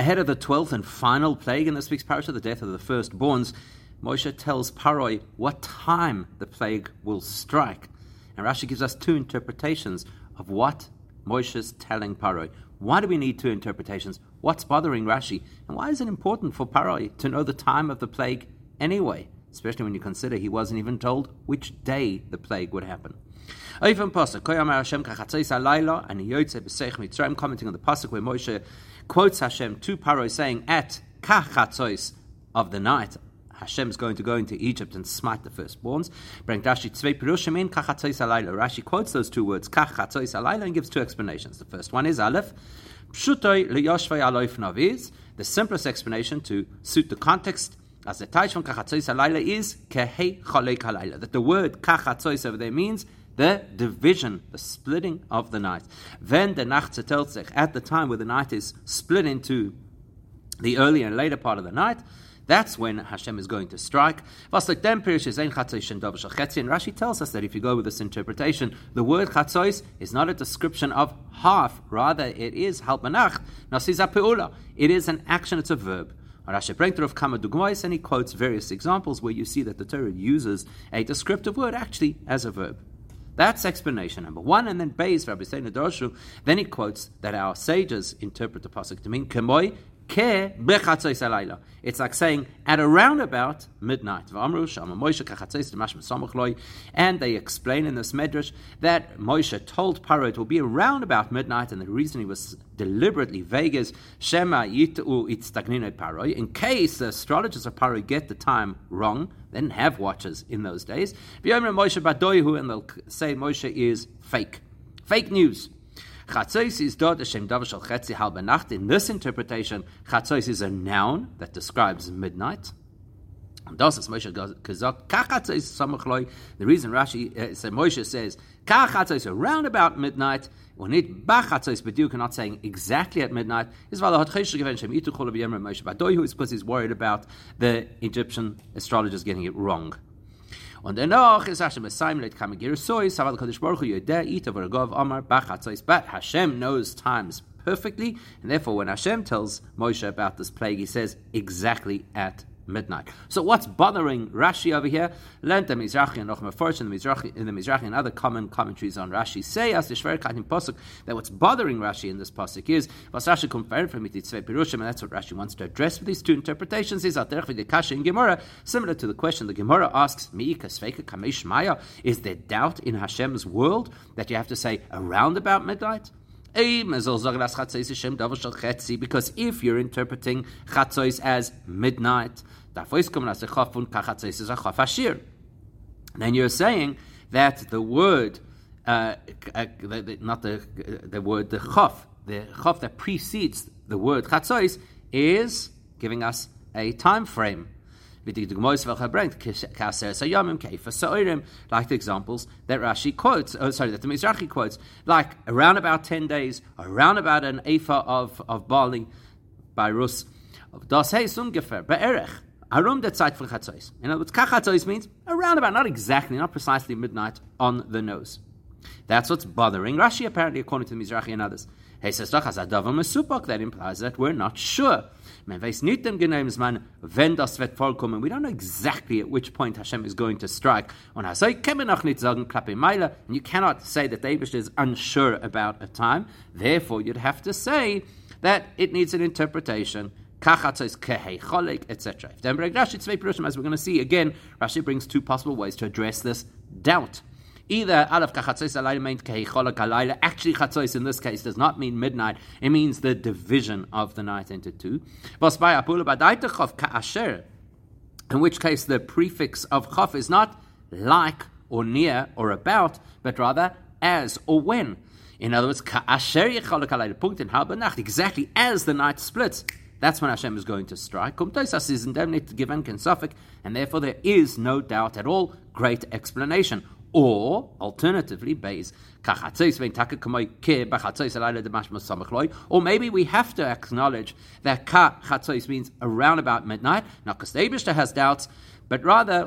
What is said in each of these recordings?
Ahead of the twelfth and final plague in this week's parasha, the death of the firstborns, Moshe tells Paroi what time the plague will strike. And Rashi gives us two interpretations of what Moshe is telling Paroi. Why do we need two interpretations? What's bothering Rashi? And why is it important for Paroi to know the time of the plague anyway? Especially when you consider he wasn't even told which day the plague would happen. Oifen Pasuk, Koyamar Hashem kachatzeis alayla, and Yotze b'seich mitzrayim, commenting on the Pasuk where Moshe quotes Hashem to Paro saying, at kachatzeis of the night, Hashem is going to go into Egypt and smite the firstborns. Bring Rashi tzvei pirushim in kachatzeis alayla. Rashi quotes those two words, kachatzeis alayla, and gives two explanations. The first one is Aleph, pshutoi liyoshvei aloif naviz, the simplest explanation to suit the context as the Taish from Kachatzois Alayla is Kehei Cholek Halayla. That the word Kachatzois over there means the division, the splitting of the night. Then the Nacht at the time where the night is split into the earlier and later part of the night, that's when Hashem is going to strike. And Rashi tells us that if you go with this interpretation, the word chatzois is not a description of half, rather it is halpanach, It is an action, it's a verb. Rashi brings of Kama and he quotes various examples where you see that the Torah uses a descriptive word actually as a verb. That's explanation number one, and then Beis Rabbi Seina. Then he quotes that our sages interpret the pasuk to mean it's like saying at around about midnight. And they explain in this medrash that Moshe told Paro it will be around about midnight, and the reason he was deliberately vague is Shema Paro. In case the astrologers of Paro get the time wrong, they didn't have watches in those days. And they'll say Moshe is fake. Fake news. Chatzos is dot Hashem davashal chetzi hal benacht. In this interpretation, chatzos is a noun that describes midnight. Is. The reason Rashi uh, Moshe says kachatzos around about midnight. When it bachatzos b'diuk, not saying exactly at midnight, is because he's worried about the Egyptian astrologers getting it wrong. Und dennoch ist Hashem Messiah let come gear soy saval kodesh baruch hu yodeh it over gov amar bachatzos but Hashem knows times perfectly and therefore when Hashem tells Moshe about this plague he says exactly at midnight. So what's bothering Rashi over here? Learned the Mizrahi and Nochma Forsh in the Mizrahi, in the Mizrahi and other common commentaries on Rashi say as the Shver Katim Pasuk that what's bothering Rashi in this Pasuk is was Rashi compared from Mitzvei Pirushim and that's what Rashi wants to address with these two interpretations is the Kasha in Gemara similar to the question the Gemara asks Miika Sveika Kamesh Maya is there doubt in Hashem's world that you have to say around about midnight? Because if you're interpreting chatzos as midnight, then you're saying that the word, uh, uh, not the, the word, the chof, the chof that precedes the word chatzos is giving us a time frame like the examples that Rashi quotes, oh, sorry, that the Mizrahi quotes, like around about 10 days, around about an ephah of, of barley by Rus. Das heißt ungefähr, be'erech, arum der Zeit für Chatzos. In other words, Kachatzos means around about, not exactly, not precisely midnight on the nose. That's what's bothering Rashi, apparently, according to the Mizrahi and others. He says, that implies that we're not sure. Man weiß nicht man, wenn das wird vollkommen. We don't know exactly at which point Hashem is going to strike. Und Hasai kann man noch nicht sagen, klappe Meile, and you cannot say that David is unsure about a time. Therefore, you'd have to say that it needs an interpretation. etc. If Then Rashi as we're going to see again, Rashi brings two possible ways to address this doubt. Either Aleph Kachatzois Alayla means Kehicholak Alayla. Actually, Chatzois in this case does not mean midnight. It means the division of the night into two. In which case the prefix of Chaf is not like or near or about, but rather as or when. In other words, exactly as the night splits. That's when Hashem is going to strike. And therefore, there is no doubt at all. Great explanation. Or, alternatively, base or maybe we have to acknowledge that ka means around about midnight. Now, because the has doubts, but rather.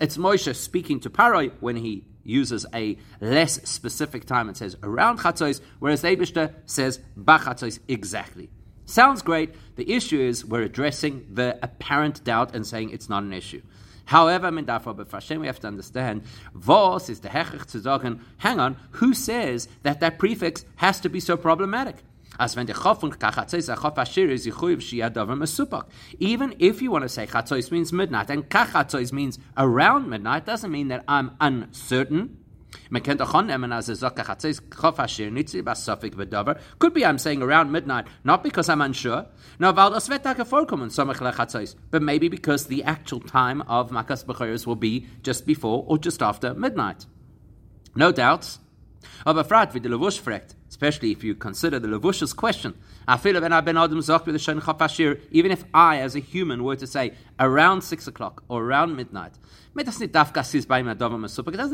It's Moshe speaking to Paroi when he uses a less specific time and says around Chatzos, whereas Eibishter says Bachatzeis exactly. Sounds great. The issue is we're addressing the apparent doubt and saying it's not an issue. However, we have to understand, Vos is the hechich to sagen, hang on, who says that that prefix has to be so problematic? Even if you want to say chatzois means midnight and kachatzois means around midnight, doesn't mean that I'm uncertain. Could be I'm saying around midnight, not because I'm unsure. No, but maybe because the actual time of Makas Bechoros will be just before or just after midnight. No doubts. Aber fragt, wie der Levush fragt, especially if you consider the Levush's question, even if I, as a human, were to say around 6 o'clock or around midnight, it doesn't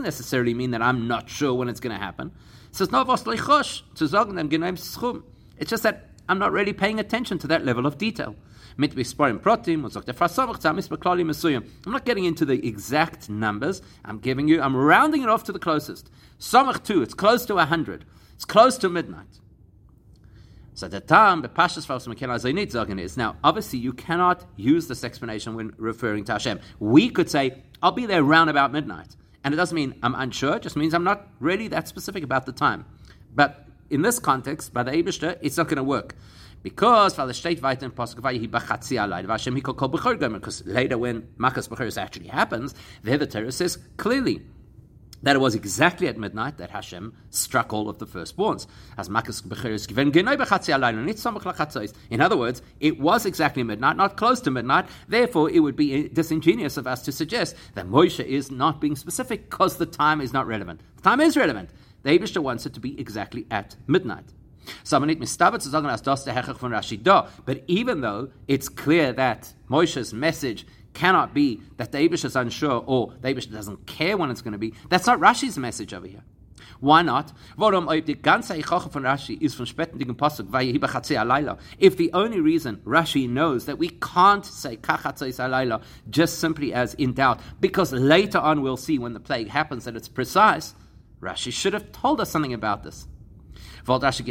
necessarily mean that I'm not sure when it's going to happen. It's just that I'm not really paying attention to that level of detail. I'm not getting into the exact numbers. I'm giving you, I'm rounding it off to the closest. Samach 2, it's close to 100. It's close to midnight. So the time the Pashas Zagan is now obviously you cannot use this explanation when referring to Hashem. We could say, I'll be there round about midnight. And it doesn't mean I'm unsure, it just means I'm not really that specific about the time. But in this context, by the Abishter, it's not going to work. Because because later when Makas Bechoros actually happens, there the Torah says clearly that it was exactly at midnight that Hashem struck all of the firstborns. In other words, it was exactly midnight, not close to midnight. Therefore, it would be disingenuous of us to suggest that Moshe is not being specific because the time is not relevant. The time is relevant. The Abishter wants it to be exactly at midnight. But even though it's clear that Moshe's message cannot be that the Abish is unsure or the Abish doesn't care when it's going to be, that's not Rashi's message over here. Why not? If the only reason Rashi knows that we can't say alayla just simply as in doubt, because later on we'll see when the plague happens that it's precise, Rashi should have told us something about this. Rashi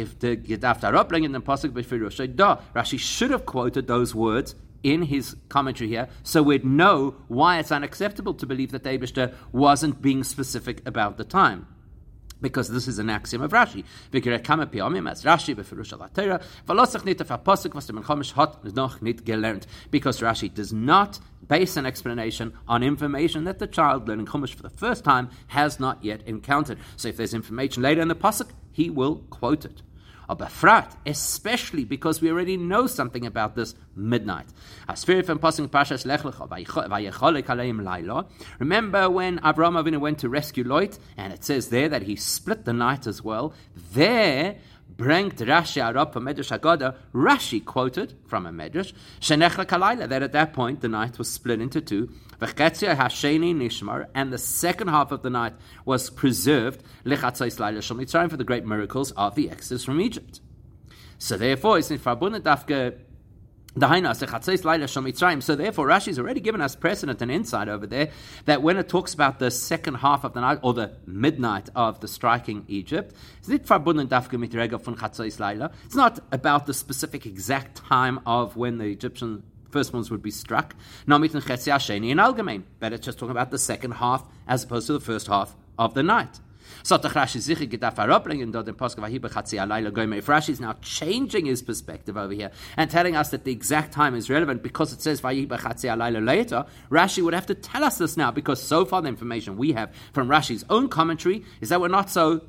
should have quoted those words in his commentary here, so we'd know why it's unacceptable to believe that the wasn't being specific about the time. Because this is an axiom of Rashi. Because Rashi does not base an explanation on information that the child learning Chumash for the first time has not yet encountered. So if there's information later in the pasuk, he will quote it. Abafrat, especially because we already know something about this midnight. Remember when Abraham Avinu went to rescue Lot, and it says there that he split the night as well. There, bringt Rashi Arab from Medrash Haggadah, Rashi quoted from a Medrash, Shenechla Kalayla, that at that point the night was split into two, And the second half of the night was preserved, for the great miracles of the exodus from Egypt. So therefore, it's in Farbunat so therefore, Rashi has already given us precedent and insight over there that when it talks about the second half of the night or the midnight of the striking Egypt, it's not about the specific exact time of when the Egyptian first ones would be struck. But it's just talking about the second half as opposed to the first half of the night. So Rashi sicher gedarf herabringen dort im Poske Vahiba Chatzi Alayla Goyme. If Rashi is now changing his perspective over here and telling us that the exact time is relevant because it says Vahiba Chatzi Alayla later, Rashi would have to tell us this now because so far the information we have from Rashi's own commentary is that we're not so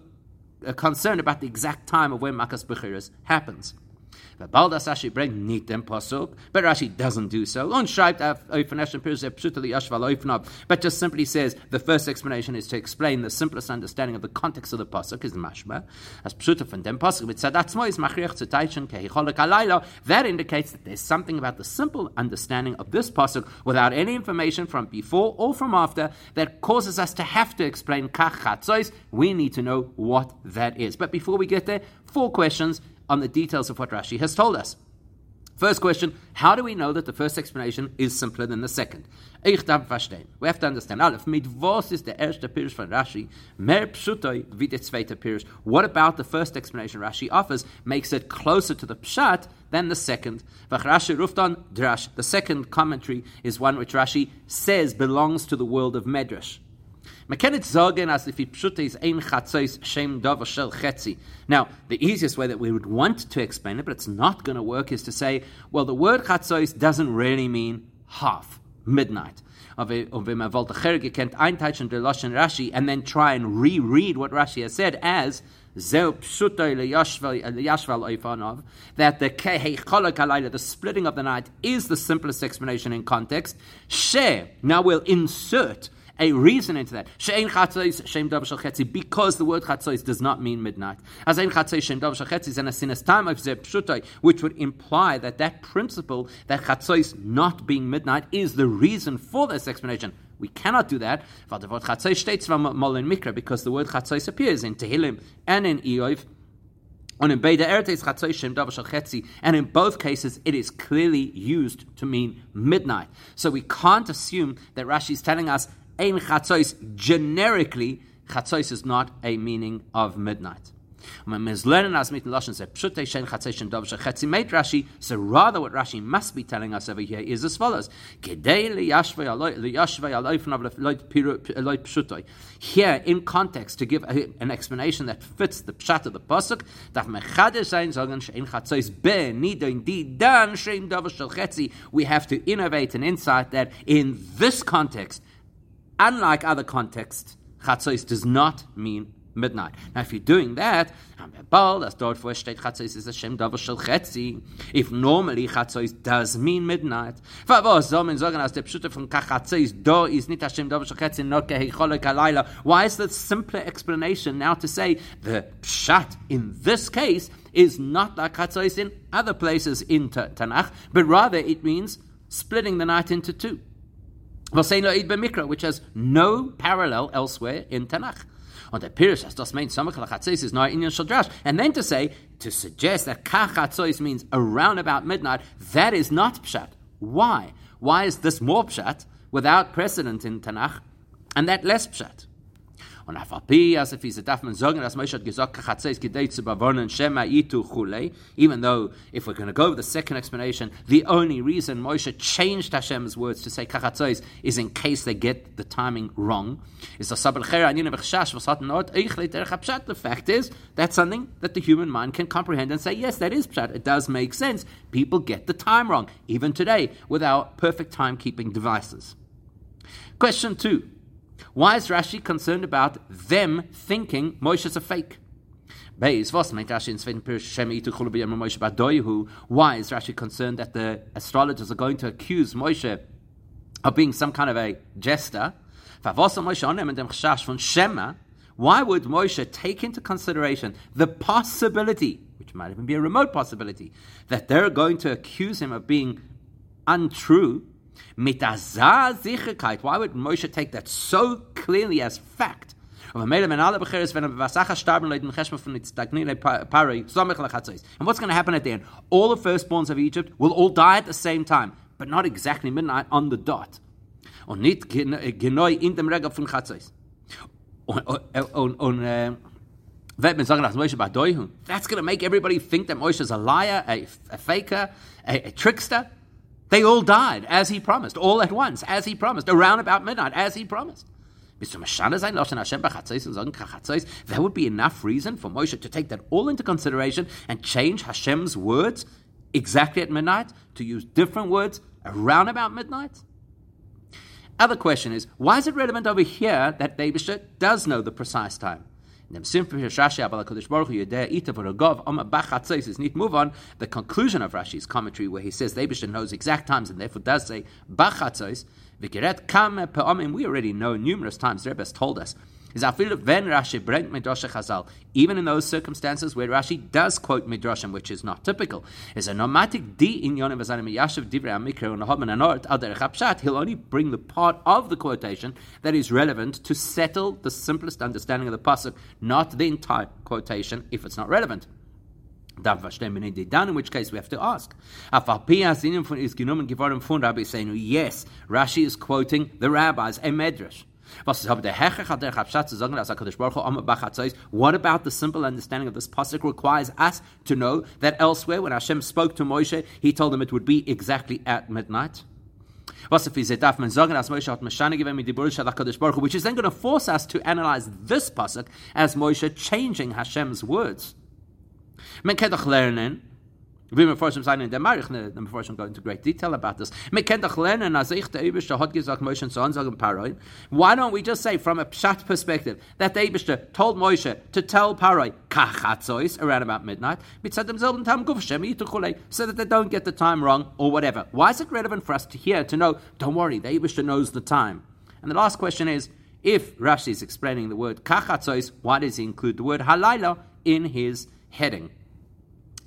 uh, concerned about the exact time of when Makas Bechiris happens. But Baldas Rashi bringt nicht den Pasuk, but Rashi doesn't do so. Und schreibt but just simply says the first explanation is to explain the simplest understanding of the context of the Pasuk is Mashma. As Pshuta von dem Pasuk mit Sadatzmo is Machriach zu Teitchen Kehicholek Alayla, that indicates that there's something about the simple understanding of this Pasuk without any information from before or from after that causes us to have to explain Kach. We need to know what that is. But before we get there, four questions on the details of what Rashi has told us. First question, how do we know that the first explanation is simpler than the second? We have to understand. Aleph, mit was ist Rashi? What about the first explanation Rashi offers makes it closer to the pshat than the second? Ruftan drash. The second commentary is one which Rashi says belongs to the world of Medrash. Now, the easiest way that we would want to explain it, but it's not going to work, is to say, well, the word chatzos doesn't really mean half, midnight. And then try and reread what Rashi has said as that the the splitting of the night is the simplest explanation in context. Share. Now we'll insert a reason into that. She'ein chatzos shem davar shel chetzi, because the word chatzos does not mean midnight. As ein chatzos shem davar shel chetzi is an asinas time of zeb pshutai, which would imply that that principle, that chatzos not being midnight, is the reason for this explanation. We cannot do that. Because the word chatzos appears in Tehillim and in Eov. And in Beda Eretes Chatzoshim Chetzi, and in both cases it is clearly used to mean midnight. So we can't assume that Rashi is telling us Ein chatzos, generically, chatzos is not a meaning of midnight. So rather what Rashi must be telling us over here is as follows. Here, in context, to give an explanation that fits the pshat of the pasuk, we have to innovate an insight that in this context, Unlike other contexts, chatzos does not mean midnight. Now, if you're doing that, is shel chetzi. If normally chatzos does mean midnight, was do is? Why is the simpler explanation now to say the pshat in this case is not like chatzos in other places in Tanakh, but rather it means splitting the night into two which has no parallel elsewhere in Tanakh. On the Pirish, as das is not Inyan Shadrash. And then to say, to suggest that Kachatzois means around about midnight, that is not Pshat. Why? Why is this more Pshat without precedent in Tanakh and that less Pshat? Und auf Alpi, as if he's a Dafman sagen, dass Moshe hat gesagt, Kachatzeis gedei zu Shema itu even though, if we're going to go with the second explanation, the only reason Moshe changed Hashem's words to say Kachatzeis is in case they get the timing wrong. Is the sabel chera v'sat not. The fact is, that's something that the human mind can comprehend and say, yes, that is pshat. It does make sense. People get the time wrong, even today, with our perfect timekeeping devices. Question two. Why is Rashi concerned about them thinking Moshe is a fake? Why is Rashi concerned that the astrologers are going to accuse Moshe of being some kind of a jester? Why would Moshe take into consideration the possibility, which might even be a remote possibility, that they're going to accuse him of being untrue Mit Sicherheit. Why would Moshe take that so clearly as fact? And what's going to happen at the end? All the firstborns of Egypt will all die at the same time, but not exactly midnight on the dot. Eh, und, eh, und, That's going to make everybody think that Moshe is a liar, a, a faker, a, a trickster. They all died as he promised, all at once, as he promised, around about midnight, as he promised. That would be enough reason for Moshe to take that all into consideration and change Hashem's words exactly at midnight to use different words around about midnight. Other question is, why is it relevant over here that David does know the precise time? The conclusion of Rashi's commentary where he says the Abishah knows exact times and therefore does say Bachatzos. We already know numerous times. Rebbe has told us is Rashi even in those circumstances where Rashi does quote midrashim, which is not typical, is a nomadic di in yonim vazanim yashav divrei amikra and homan anort al derech He'll only bring the part of the quotation that is relevant to settle the simplest understanding of the pasuk, not the entire quotation if it's not relevant. in which case we have to ask. Yes, Rashi is quoting the rabbis, a medrash. What about the simple understanding of this pasuk requires us to know that elsewhere, when Hashem spoke to Moshe, he told him it would be exactly at midnight? Which is then going to force us to analyze this pasuk as Moshe changing Hashem's words. The Meforshim sign in der Marich, the Meforshim go into great detail about this. Why don't we just say from a Pshat perspective that the told Moshe to tell Paroi kachatzois around about midnight, so that they don't get the time wrong or whatever. Why is it relevant for us to hear, to know, don't worry, the knows the time? And the last question is, if Rashi is explaining the word kachatzois, why does he include the word halayla in his heading?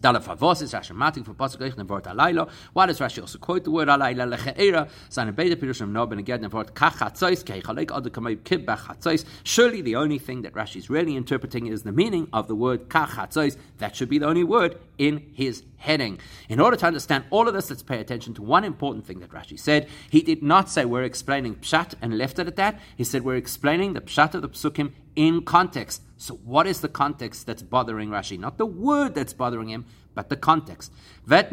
Dala Favos is Rashi Matik for Pasuk Eich Nevort Alayla. Why does Rashi also quote the word Alayla Lecheera? Seine beide Pirushim no ben again Nevort Kachatzois Keichalek Adu Kamei Kib Bachatzois. Surely the only thing that Rashi is really interpreting is the meaning of the word Kach Kachatzois. That should be the only word in his heading. In order to understand all of this, let's pay attention to one important thing that Rashi said. He did not say we're explaining Pshat and left it at that. He said we're explaining the Pshat of the Psukim in context. So, what is the context that's bothering Rashi? Not the word that's bothering him, but the context. Rashi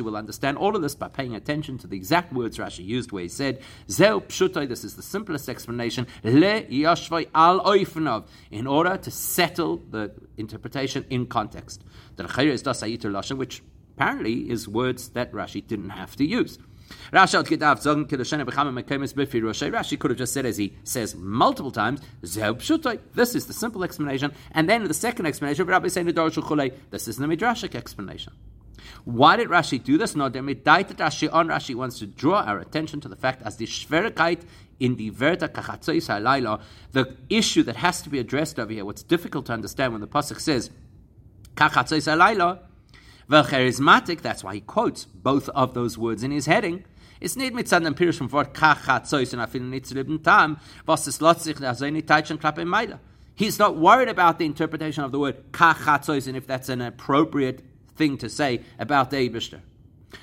will understand all of this by paying attention to the exact words Rashi used, where he said, Zeu pshutoi, this is the simplest explanation, le yashvoi al oifenov, in order to settle the interpretation in context. The which apparently is words that Rashi didn't have to use. Rashi could have just said, as he says multiple times, This is the simple explanation. And then the second explanation, this is the midrashic explanation. Why did Rashi do this? No, Rashi on Rashi wants to draw our attention to the fact as the Shverikite in the Verta Kachatzois HaLaila, the issue that has to be addressed over here, what's difficult to understand when the Pasuk says Kachatzois HaLaila, charismatic, that's why he quotes both of those words in his heading. It's mit tam, was es lässt sich teitschen klappe. He's not worried about the interpretation of the word kachatzois and if that's an appropriate thing to say about the Eibishter.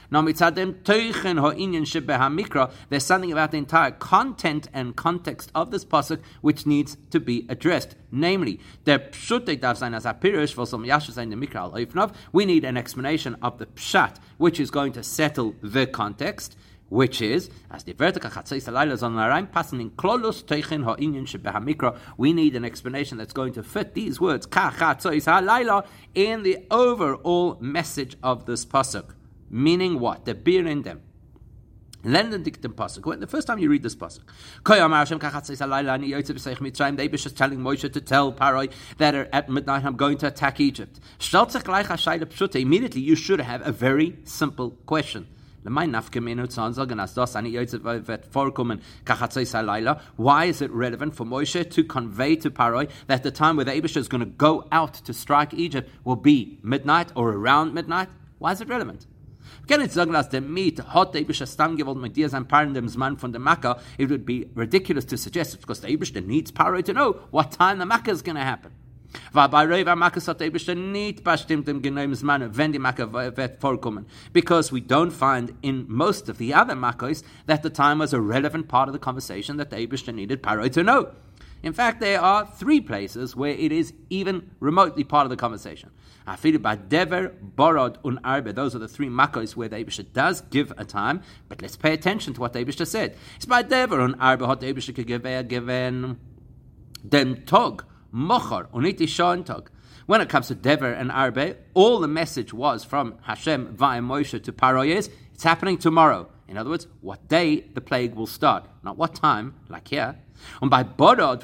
Now, mitzadem teichen ha'inyan mikra. There's something about the entire content and context of this pasuk which needs to be addressed. Namely, the pshute darf sein as a pirush v'som yashu the mikra al. We need an explanation of the pshat, which is going to settle the context which is as the vertika chatzis alayla on araim passing in klolus teichin ha'inyan shebehamikra. We need an explanation that's going to fit these words ka chatzis alayla in the overall message of this pasuk. Meaning what? The beer in them. Lenden diktem pasuk. When the first time you read this pasuk, mitzrayim. They just telling Moshe to tell Paroi that at midnight I'm going to attack Egypt. Immediately you should have a very simple question. Why is it relevant for Moshe to convey to Paroi that the time where the Abisha is going to go out to strike Egypt will be midnight or around midnight? Why is it relevant? Can it sagen, dass der Miet hat der Eibische Stamm gewollt mit dir sein Paar in dem Zman von der Makkah, it would be ridiculous to suggest it because the Eibische needs Paro to know what time the Makkah is going to happen. War bei Reva Makkah hat Eibische nicht bestimmt im genauen Zman, wenn die Makkah wird vorkommen. Because we don't find in most of the other Makkahs that the time was a relevant part of the conversation that the Eibische needed Paro to know. In fact, there are three places where it is even remotely part of the conversation. Afilu Dever, Borod, un Arbe. Those are the three makos where the Abisha does give a time, but let's pay attention to what the Abisha said. It's by Dever, un hot the Abisha given den Tog, Mochar, uniti Shon Tog. When it comes to Dever and Arbe, all the message was from Hashem via Moshe to Paroyes, it's happening tomorrow. In other words, what day the plague will start, not what time, like here. And by Borod,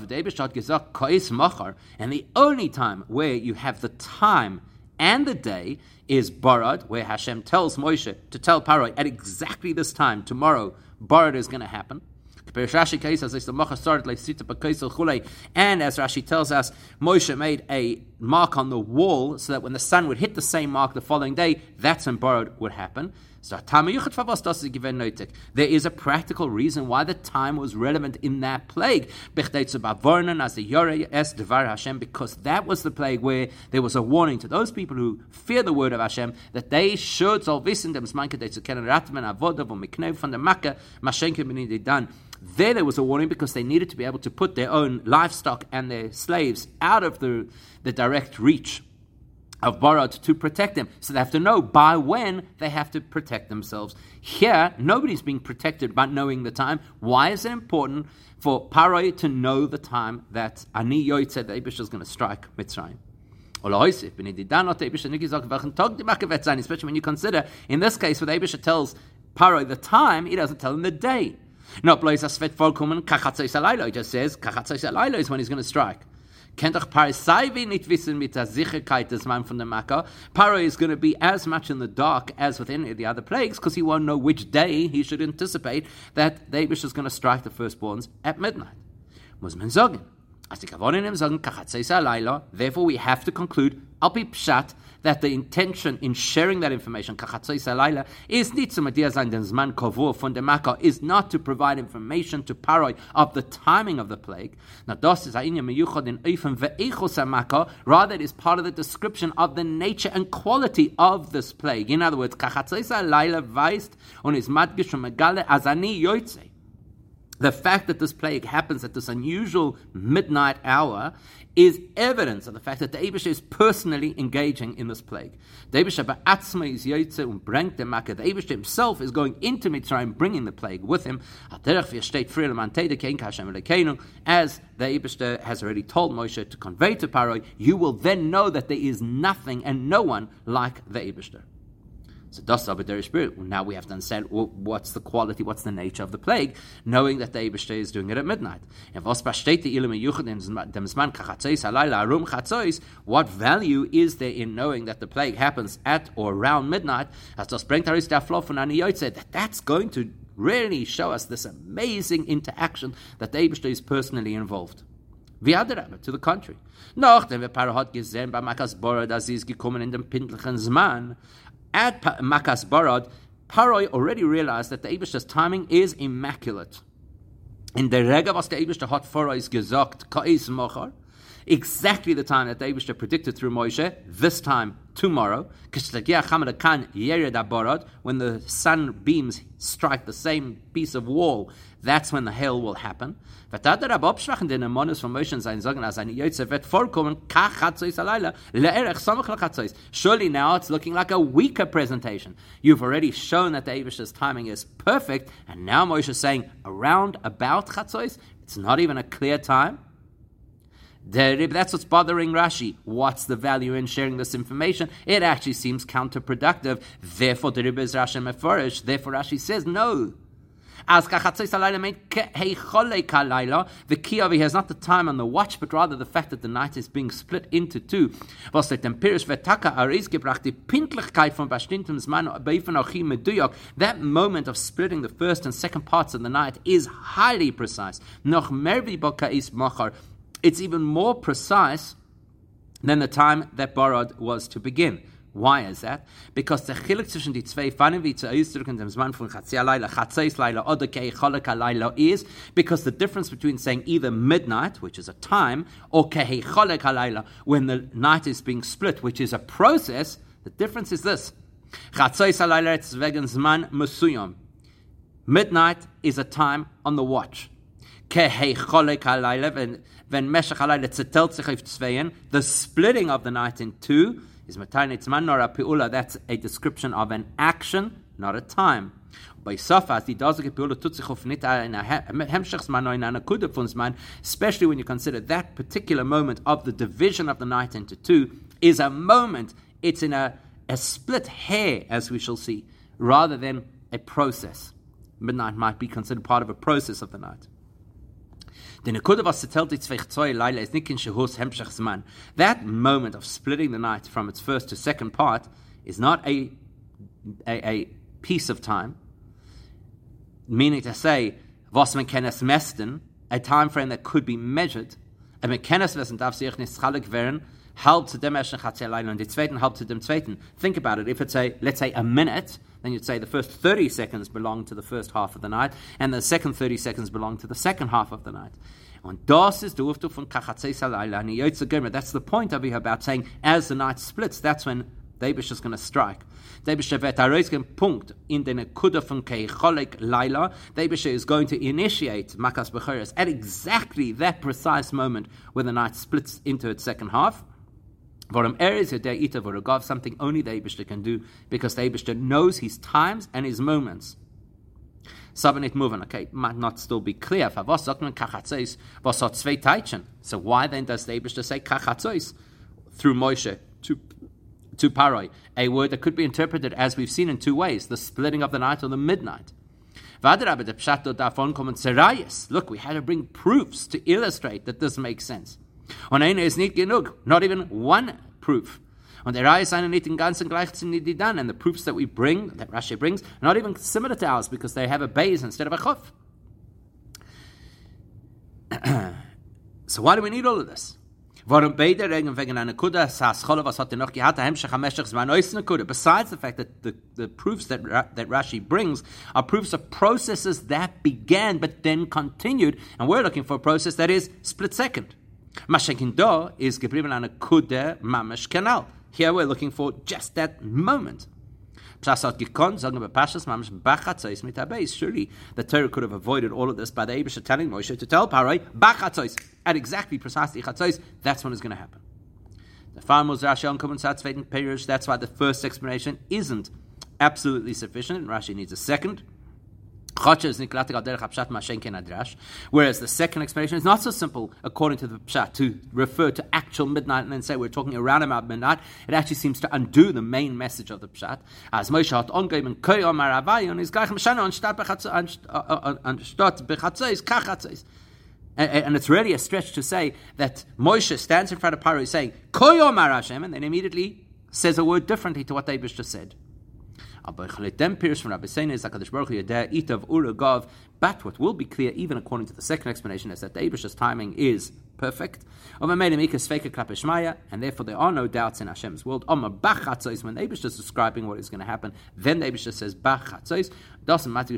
and the only time where you have the time and the day is Barad, where Hashem tells Moshe to tell Paro at exactly this time, tomorrow, Barad is going to happen. And as Rashi tells us, Moshe made a mark on the wall so that when the sun would hit the same mark the following day, that's when borod would happen. So there is a practical reason why the time was relevant in that plague. Because that was the plague where there was a warning to those people who fear the word of Hashem that they should there, there was a warning because they needed to be able to put their own livestock and their slaves out of the, the direct reach of Barad to protect them. So they have to know by when they have to protect themselves. Here, nobody's being protected by knowing the time. Why is it important for Paroi to know the time that Ani Yoitze, the Abish, is going to strike Mitzrayim? Especially when you consider, in this case, when Abisha tells Paroi the time, he doesn't tell him the day. Alaylo. He just says, is when he's going to strike. Kennt doch Parisaivi nicht wissen mit der Sicherheit des Mann von der. Paro is going to be as much in the dark as with any of the other plagues because he won't know which day he should anticipate that the Abish is going to strike the firstborns at midnight. Muss man sagen. Als die Kavonen sagen, kachatzos alaylo, therefore we have to conclude, be pshat, that the intention in sharing that information, is nicht zum sein den Zman Kovur von der Makkah, is not to provide information to Paroi of the timing of the plague. Now, in rather it is part of the description of the nature and quality of this plague. In other words, weist und is azani. The fact that this plague happens at this unusual midnight hour is evidence of the fact that the is personally engaging in this plague. The Abish is The himself is going into Mitzrayim, bringing the plague with him. As the has already told Moshe to convey to Paroi, you will then know that there is nothing and no one like the Abish. So das aber der spirit. Now we have to understand well, what's the quality, what's the nature of the plague, knowing that the Eibishter is doing it at midnight. And what value is there in knowing that the plague happens at or around midnight? As that that's going to really show us this amazing interaction that the Eibishter is personally involved. To the contrary. Gesehen gekommen in at Makas Barad, Paroi already realized that the Abish's timing is immaculate. In the Rega was the Abishter hat vor is gesagt, Ka'is Mochar, exactly the time that the Abishter predicted through Moshe, this time tomorrow, when the sun beams strike the same piece of wall, that's when the hail will happen. Surely now it's looking like a weaker presentation. You've already shown that the timing is perfect, and now Moshe is saying around about Chatzois, it's not even a clear time. That's what's bothering Rashi. What's the value in sharing this information? It actually seems counterproductive. Therefore, the Rebbe is Rashi Meforish. Therefore, Rashi says no. As kachatzis alayla made heichole kalayla, the key over here is not the time on the watch, but rather the fact that the night is being split into two. Was vetaka aris gebracht die Pintlichkeit von bestimmtem Zman meduyok. That moment of splitting the first and second parts of the night is highly precise. Noch is machar it's even more precise than the time that Barad was to begin. Why is that? Because the chilik zwischen die zwei Pfannen wie zu ausdrücken dem Zman von Chatzia Laila, Chatzeis Laila oder Kei Cholaka Laila is because the difference between saying either midnight, which is a time, or Kei Cholaka Laila, when the night is being split, which is a process, the difference is this. Chatzeis Laila it's wegen Zman Musuyom. Midnight is a time on the watch. Kei Cholaka Laila, when Meshach Halayla zetelt sich auf the splitting of the night in two is Matarnitz Man nor a that's a description of an action, not a time. Bei Safas, die dazige Peula tut sich auf nicht in a Hemschachsman or in a Kudefunsman, especially when you consider that particular moment of the division of the night into two, is a moment, it's in a, a split hair, as we shall see, rather than a process. Midnight might be considered part of a process of the night. Er er that moment of splitting the night from its first to second part is not a, a, a piece of time, meaning to say, was man kenes mesten, a time frame that could be measured, a man kenes mesten darf sich nicht schalig werden, halb zu dem ersten Chatzelaila und die zweiten halb zu dem zweiten. Think about it. If it's a, let's say, a minute, then you'd say the first 30 seconds belong to the first half of the night, and the second 30 seconds belong to the second half of the night. Und das That's the point over here about saying, as the night splits, that's when Dabish is going to strike. Punkt in Laila. Dabish is going to initiate Makas Becheres at exactly that precise moment where the night splits into its second half. Varam Eres Ita Vorogov, something only the Abishter can do because the Abishter knows his times and his moments. Sabanit moving, okay, might not still be clear. So why then does the Abishter say kachatzois through Moshe to to paroi, a word that could be interpreted as we've seen in two ways: the splitting of the night or the midnight. Look, we had to bring proofs to illustrate that this makes sense. Und einer ist nicht genug. Not even one proof. Und der Reihe sind nicht in ganzen gleichzeitig die. And the proofs that we bring, that Rashi brings, are not even similar to ours because they have a base instead of a chuf. so why do we need all of this? Warum beide Regen wegen einer Kuda, Sas Chola, was hat er noch neusene Kuda. Besides the fact that the, the proofs that, that Rashi brings are proofs of processes that began but then continued, and we're looking for a process that is split second. Mashenkin do is geblieben eine Kude Mamash Kanal. Here we're looking for just that moment. Surely the Torah could have avoided all of this by the Abisha telling Moshe to tell Parai Bachatzois at exactly precisely Chatzois. That's when it's going to happen. The farmers Rashi on Kumun Satzveten Perish. That's why the first explanation isn't absolutely sufficient. Rashi needs a second. Whereas the second explanation is not so simple, according to the Pshat, to refer to actual midnight and then say we're talking around about midnight. It actually seems to undo the main message of the Pshat. As Moshe Avayon is gleich Meshana anstatt Bechatzois, uh, uh, Kachatzois. And it's really a stretch to say that Moshe stands in front of Paro saying, Omar Hashem, and then immediately says a word differently to what David just said. But what will be clear, even according to the second explanation, is that the Abish's timing is perfect. And therefore there are no doubts in Hashem's world. When the Abish is describing what is going to happen, then the Abish says Doesn't matter.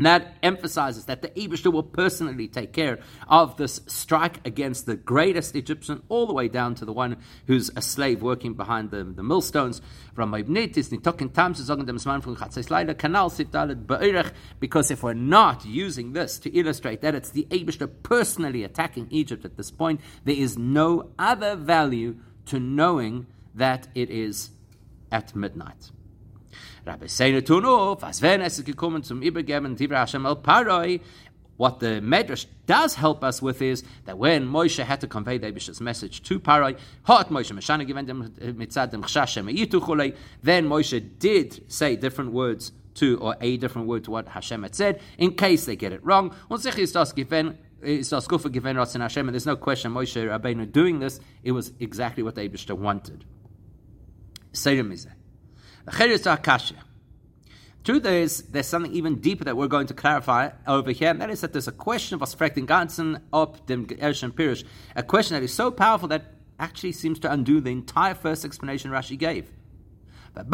And that emphasizes that the Abishter will personally take care of this strike against the greatest Egyptian, all the way down to the one who's a slave working behind the, the millstones. Because if we're not using this to illustrate that it's the Abishter personally attacking Egypt at this point, there is no other value to knowing that it is at midnight. Rabbi Seine tun auf, als wenn es gekommen zum Übergeben Tivra Hashem el Paroi, what the Medrash does help us with is that when Moshe had to convey the Abish's message to Paroi, hot Moshe Meshana given them mitzad dem chulei, then Moshe did say different words to, or a different word to what Hashem had said, in case they get it wrong. Ist ist and there's no question Moshe Rabbeinu doing this, it was exactly what the Abishah wanted. Seirem is Truth is, there's something even deeper that we're going to clarify over here, and that is that there's a question of Asfrekten Ganzen ob dem Erschen Pirish, a question that is so powerful that actually seems to undo the entire first explanation Rashi gave. The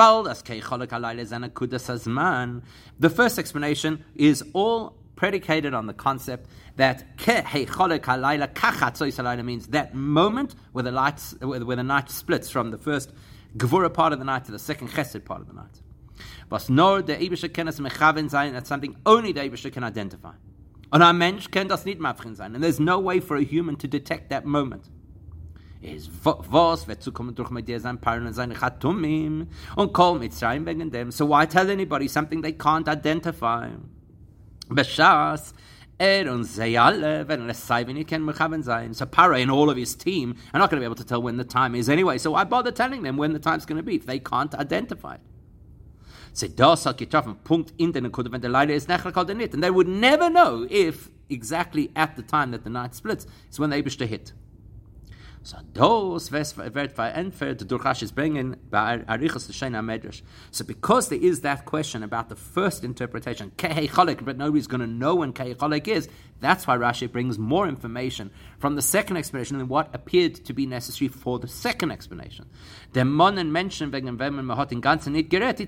first explanation is all predicated on the concept that means that moment where the, lights, where the night splits from the first Gevura part of the night to the second Chesed part of the night. Was nur der Ebesche kann es mechaven sein, that's something only the Ebesche can identify. Und ein Mensch kann das nicht mafrin sein. And there's no way for a human to detect that moment. Er is was wird zukommen durch mit dir sein Paaren und seine Chatumim und kol Mitzrayim wegen dem. So why tell anybody something they can't identify? Beshas, Werden es sei, wenn ihr kein Mechaven sein. So Para and all of his team are not going to be able to tell when the time is anyway. So why bother telling them when the time's going to be if they can't identify it? And they would never know if exactly at the time that the night splits is when wish to hit. So those wird verändert durch Rashi's bringen bei Arichas Shena Medrash. So because there is that question about the first interpretation, Kehei Cholek, but nobody's going to know when Kehei Cholek is, that's why Rashi brings more information from the second explanation than what appeared to be necessary for the second explanation. The Monen mention wegen wenn man in ganzen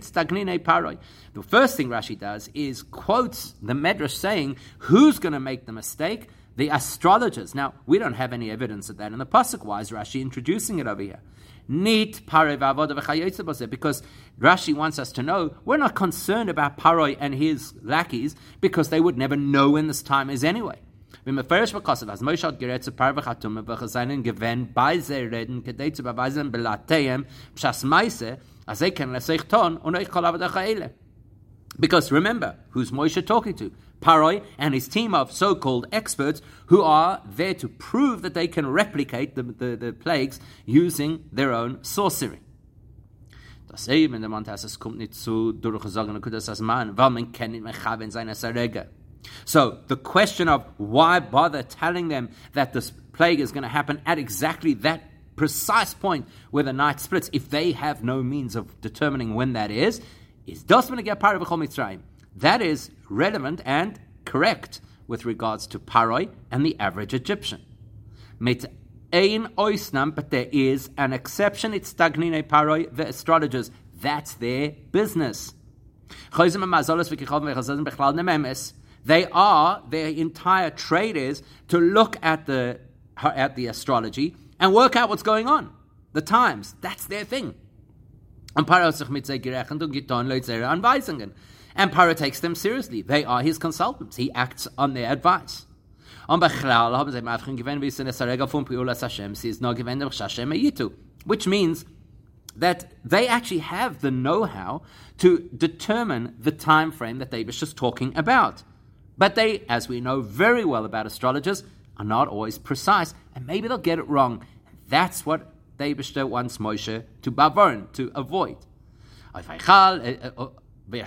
stagnine paroi. The first thing Rashi does is quotes the Medrash saying, who's going to make the mistake? The astrologers. Now, we don't have any evidence of that in the Pasuk. Why is Rashi introducing it over here? Neat because Rashi wants us to know we're not concerned about Paroi and his lackeys because they would never know when this time is anyway. Because remember, who's Moshe talking to? Paroi and his team of so called experts who are there to prove that they can replicate the, the, the plagues using their own sorcery. So the question of why bother telling them that this plague is going to happen at exactly that precise point where the night splits, if they have no means of determining when that is, is das get part Mitzrayim. That is relevant and correct with regards to Paroi and the average Egyptian. Ein oisnam, but there is an exception. It's stagnine Paroi, the astrologers. That's their business. They are, their entire trade is to look at the, at the astrology and work out what's going on. The times. That's their thing. Und And Paro takes them seriously. They are his consultants. He acts on their advice. Which means that they actually have the know-how to determine the time frame that David is talking about. But they, as we know very well about astrologers, are not always precise, and maybe they'll get it wrong. That's what Eibishter wants Moshe to bavorn, to avoid. But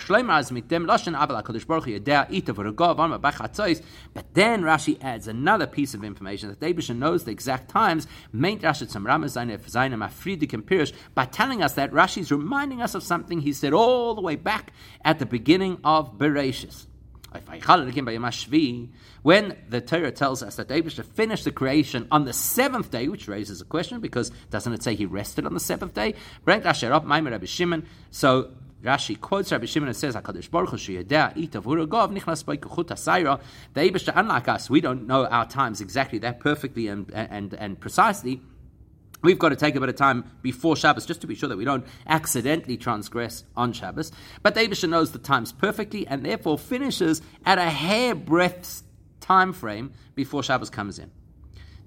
then Rashi adds another piece of information that Abisha knows the exact times, by telling us that Rashi is reminding us of something he said all the way back at the beginning of Bereshis. When the Torah tells us that David finished the creation on the seventh day, which raises a question because doesn't it say he rested on the seventh day? So Rashi quotes Rabbi Shimon and says, "Hakadosh Baruch Hu sheyedea itav uragov nichnas by kuchut hasayra." The Eibushter, unlike us, we don't know our times exactly that perfectly and and and precisely. We've got to take a bit of time before Shabbos just to be sure that we don't accidentally transgress on Shabbos. But the David knows the times perfectly and therefore finishes at a hairbreadth time frame before Shabbos comes in.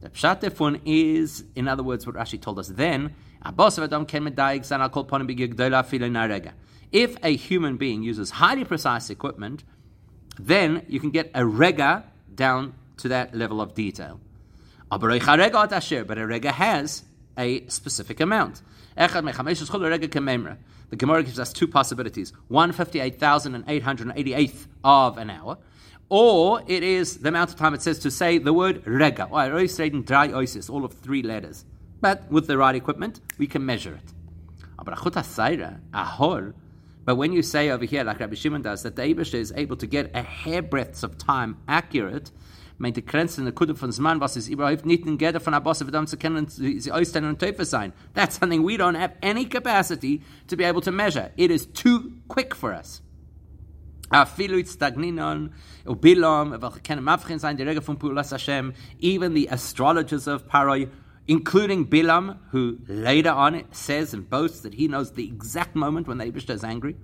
The Pshat Tefun is, in other words, what Rashi told us then. If a human being uses highly precise equipment, then you can get a rega down to that level of detail. But a rega has a specific amount. The Gemara gives us two possibilities: one fifty-eight thousand and eight hundred eighty-eighth of an hour, or it is the amount of time it says to say the word rega. All of three letters, but with the right equipment, we can measure it. But when you say over here, like Rabbi Shimon does, that the Abisha is able to get a hairbreadth of time accurate, meint die Grenzen der Kude von Zman, was ist überhaupt nicht in Gerde von Abbas, verdammt zu kennen, sie äußern und Teufel sein. That's something we don't have any capacity to be able to measure. It is too quick for us. Even the astrologers of Paroi, including Bilam, who later on it says and boasts that he knows the exact moment when the Abishta is angry.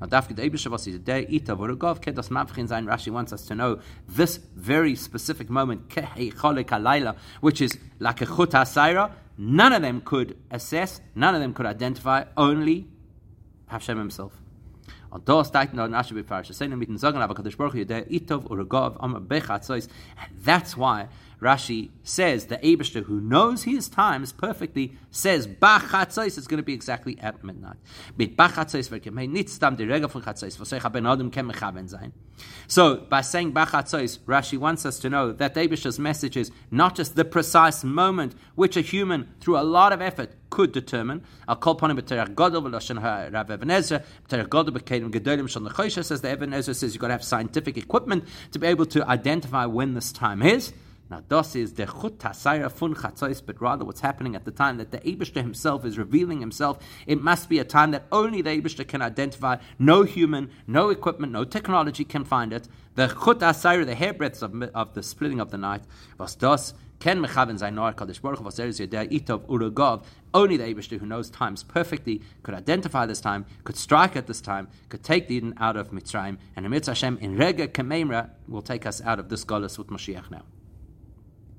Now, Dafke the Eibisha was der Ita Vorugov Kedos Mavchin Zayin. Rashi wants us to know this very specific moment, which is like a Chut HaSaira. None of them could assess, none of them could identify, only Hashem himself. Und da steht noch Rashi befarish. Saying mit den Sagen, aber der that's why Rashi says the Abishter who knows his times perfectly says Bachatzos is going to be exactly at midnight. Mit Bachatzos verkemei nitztam die Regel von Chatzos, was ben Adam ken mechaven sein. So by saying Bachatzos, Rashi wants us to know that the message is not just the precise moment which a human, through a lot of effort, could determine. I'll call upon him b'terech gadol v'loshen Rav Even Ezra b'terech gadol b'kedim gedolim shal nechosha says the Even Ezra says you've got to have scientific equipment to be able to identify when this time is. Now, das is the chut tasayra fun chatzos, but rather what's happening at the time that the Abishter himself is revealing himself. It must be a time that only the Abishter can identify. No human, no equipment, no technology can find it. The chut tasayra, the hairbreadths of, of the splitting of the night, was das ken mechaven zayin nor kadosh baruch yedei itov urugov. Only the Abishter who knows times perfectly could identify this time, could strike at this time, could take the Yidden out of Mitzrayim, and Mitzvah Hashem in Rega Kameimra will take us out of this galus with Mashiach now.